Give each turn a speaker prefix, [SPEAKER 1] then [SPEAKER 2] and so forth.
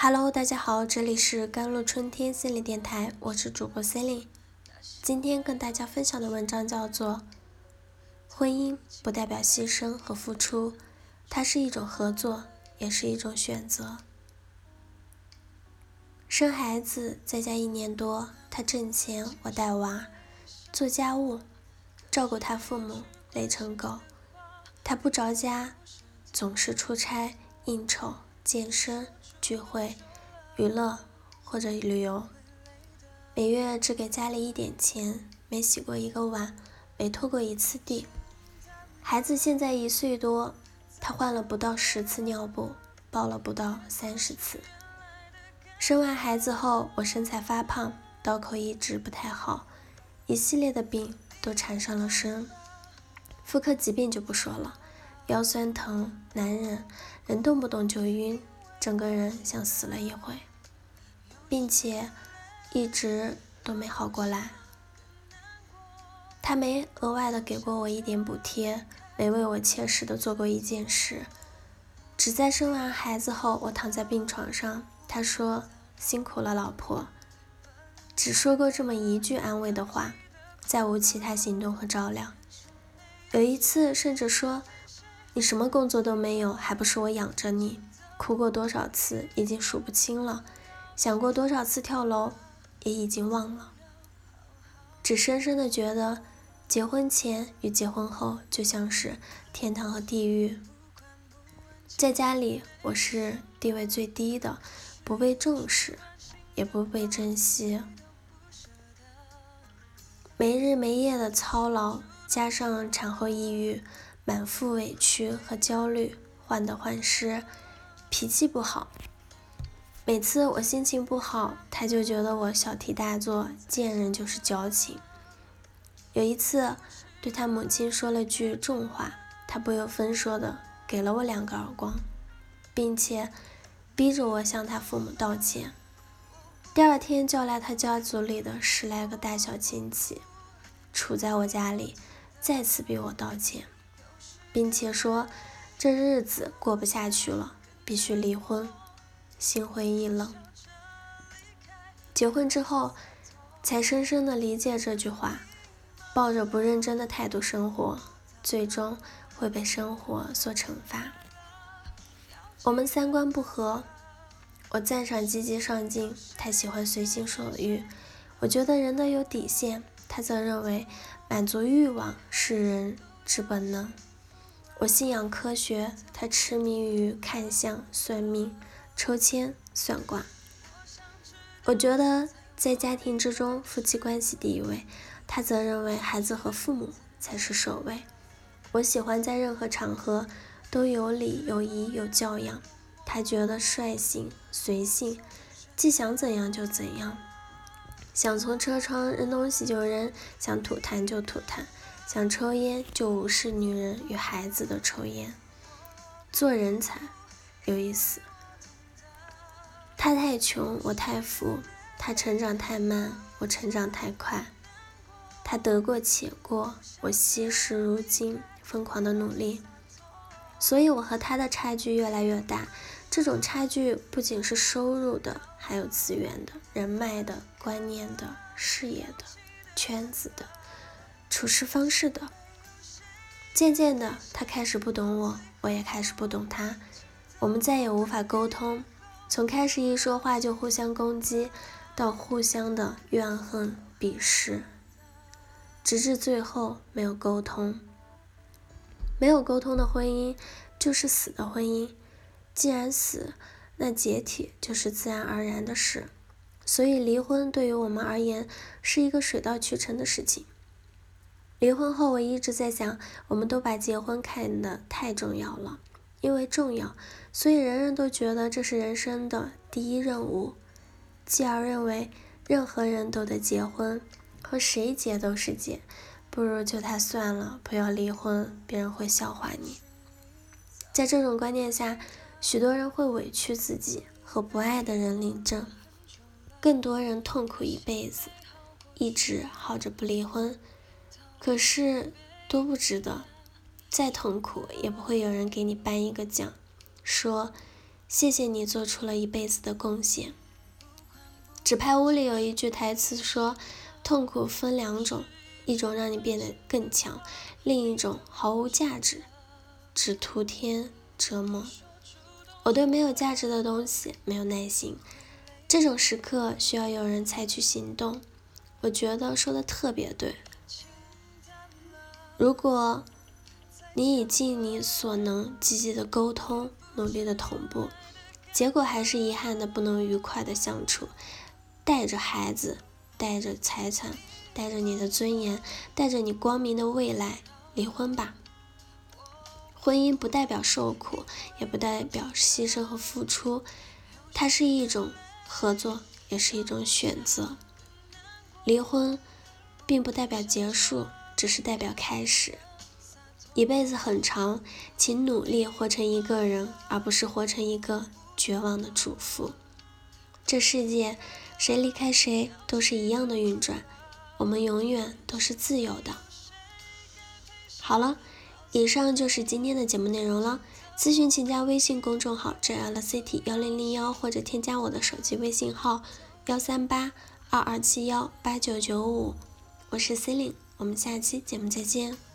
[SPEAKER 1] Hello，大家好，这里是甘露春天心理电台，我是主播 Celine。今天跟大家分享的文章叫做《婚姻不代表牺牲和付出，它是一种合作，也是一种选择》。生孩子在家一年多，他挣钱，我带娃，做家务，照顾他父母，累成狗。他不着家，总是出差、应酬、健身、聚会、娱乐或者旅游。每月只给家里一点钱，没洗过一个碗，没拖过一次地。孩子现在一岁多，他换了不到十次尿布，抱了不到三十次。生完孩子后，我身材发胖，刀口一直不太好，一系列的病都缠上了身。妇科疾病就不说了，腰酸疼难忍，人动不动就晕，整个人像死了一回，并且一直都没好过来。他没额外的给过我一点补贴，没为我切实的做过一件事，只在生完孩子后，我躺在病床上，他说辛苦了，老婆，只说过这么一句安慰的话，再无其他行动和照料。有一次，甚至说：“你什么工作都没有，还不是我养着你？”哭过多少次，已经数不清了；想过多少次跳楼，也已经忘了。只深深的觉得，结婚前与结婚后就像是天堂和地狱。在家里，我是地位最低的，不被重视，也不被珍惜，没日没夜的操劳。加上产后抑郁，满腹委屈和焦虑，患得患失，脾气不好。每次我心情不好，他就觉得我小题大做，见人就是矫情。有一次，对他母亲说了句重话，他不由分说的给了我两个耳光，并且逼着我向他父母道歉。第二天叫来他家族里的十来个大小亲戚，杵在我家里。再次逼我道歉，并且说这日子过不下去了，必须离婚。心灰意冷。结婚之后，才深深的理解这句话：抱着不认真的态度生活，最终会被生活所惩罚。我们三观不合，我赞赏积极上进，他喜欢随心所欲。我觉得人都有底线，他则认为。满足欲望是人之本能。我信仰科学，他痴迷于看相、算命、抽签、算卦。我觉得在家庭之中，夫妻关系第一位，他则认为孩子和父母才是首位。我喜欢在任何场合都有礼、有仪、有教养，他觉得率性、随性，既想怎样就怎样。想从车窗扔东西就扔，想吐痰就吐痰，想抽烟就无视女人与孩子的抽烟。做人才有意思。他太穷，我太富；他成长太慢，我成长太快；他得过且过，我惜时如金，疯狂的努力。所以，我和他的差距越来越大。这种差距不仅是收入的，还有资源的、人脉的、观念的、事业的、圈子的、处事方式的。渐渐的，他开始不懂我，我也开始不懂他。我们再也无法沟通，从开始一说话就互相攻击，到互相的怨恨、鄙视，直至最后没有沟通。没有沟通的婚姻就是死的婚姻。既然死，那解体就是自然而然的事。所以离婚对于我们而言是一个水到渠成的事情。离婚后，我一直在想，我们都把结婚看得太重要了，因为重要，所以人人都觉得这是人生的第一任务，继而认为任何人都得结婚，和谁结都是结，不如就他算了，不要离婚，别人会笑话你。在这种观念下。许多人会委屈自己和不爱的人领证，更多人痛苦一辈子，一直耗着不离婚，可是多不值得，再痛苦也不会有人给你颁一个奖，说谢谢你做出了一辈子的贡献。纸牌屋里有一句台词说：“痛苦分两种，一种让你变得更强，另一种毫无价值，只徒添折磨。”我对没有价值的东西没有耐心，这种时刻需要有人采取行动。我觉得说的特别对。如果你已尽你所能积极的沟通，努力的同步，结果还是遗憾的不能愉快的相处，带着孩子，带着财产，带着你的尊严，带着你光明的未来，离婚吧。婚姻不代表受苦，也不代表牺牲和付出，它是一种合作，也是一种选择。离婚并不代表结束，只是代表开始。一辈子很长，请努力活成一个人，而不是活成一个绝望的主妇。这世界，谁离开谁都是一样的运转，我们永远都是自由的。好了，以上就是今天的节目内容了。咨询请加微信公众号 JLCT 幺零零幺，或者添加我的手机微信号幺三八。二二七幺八九九五，我是 C e l i n e 我们下期节目再见。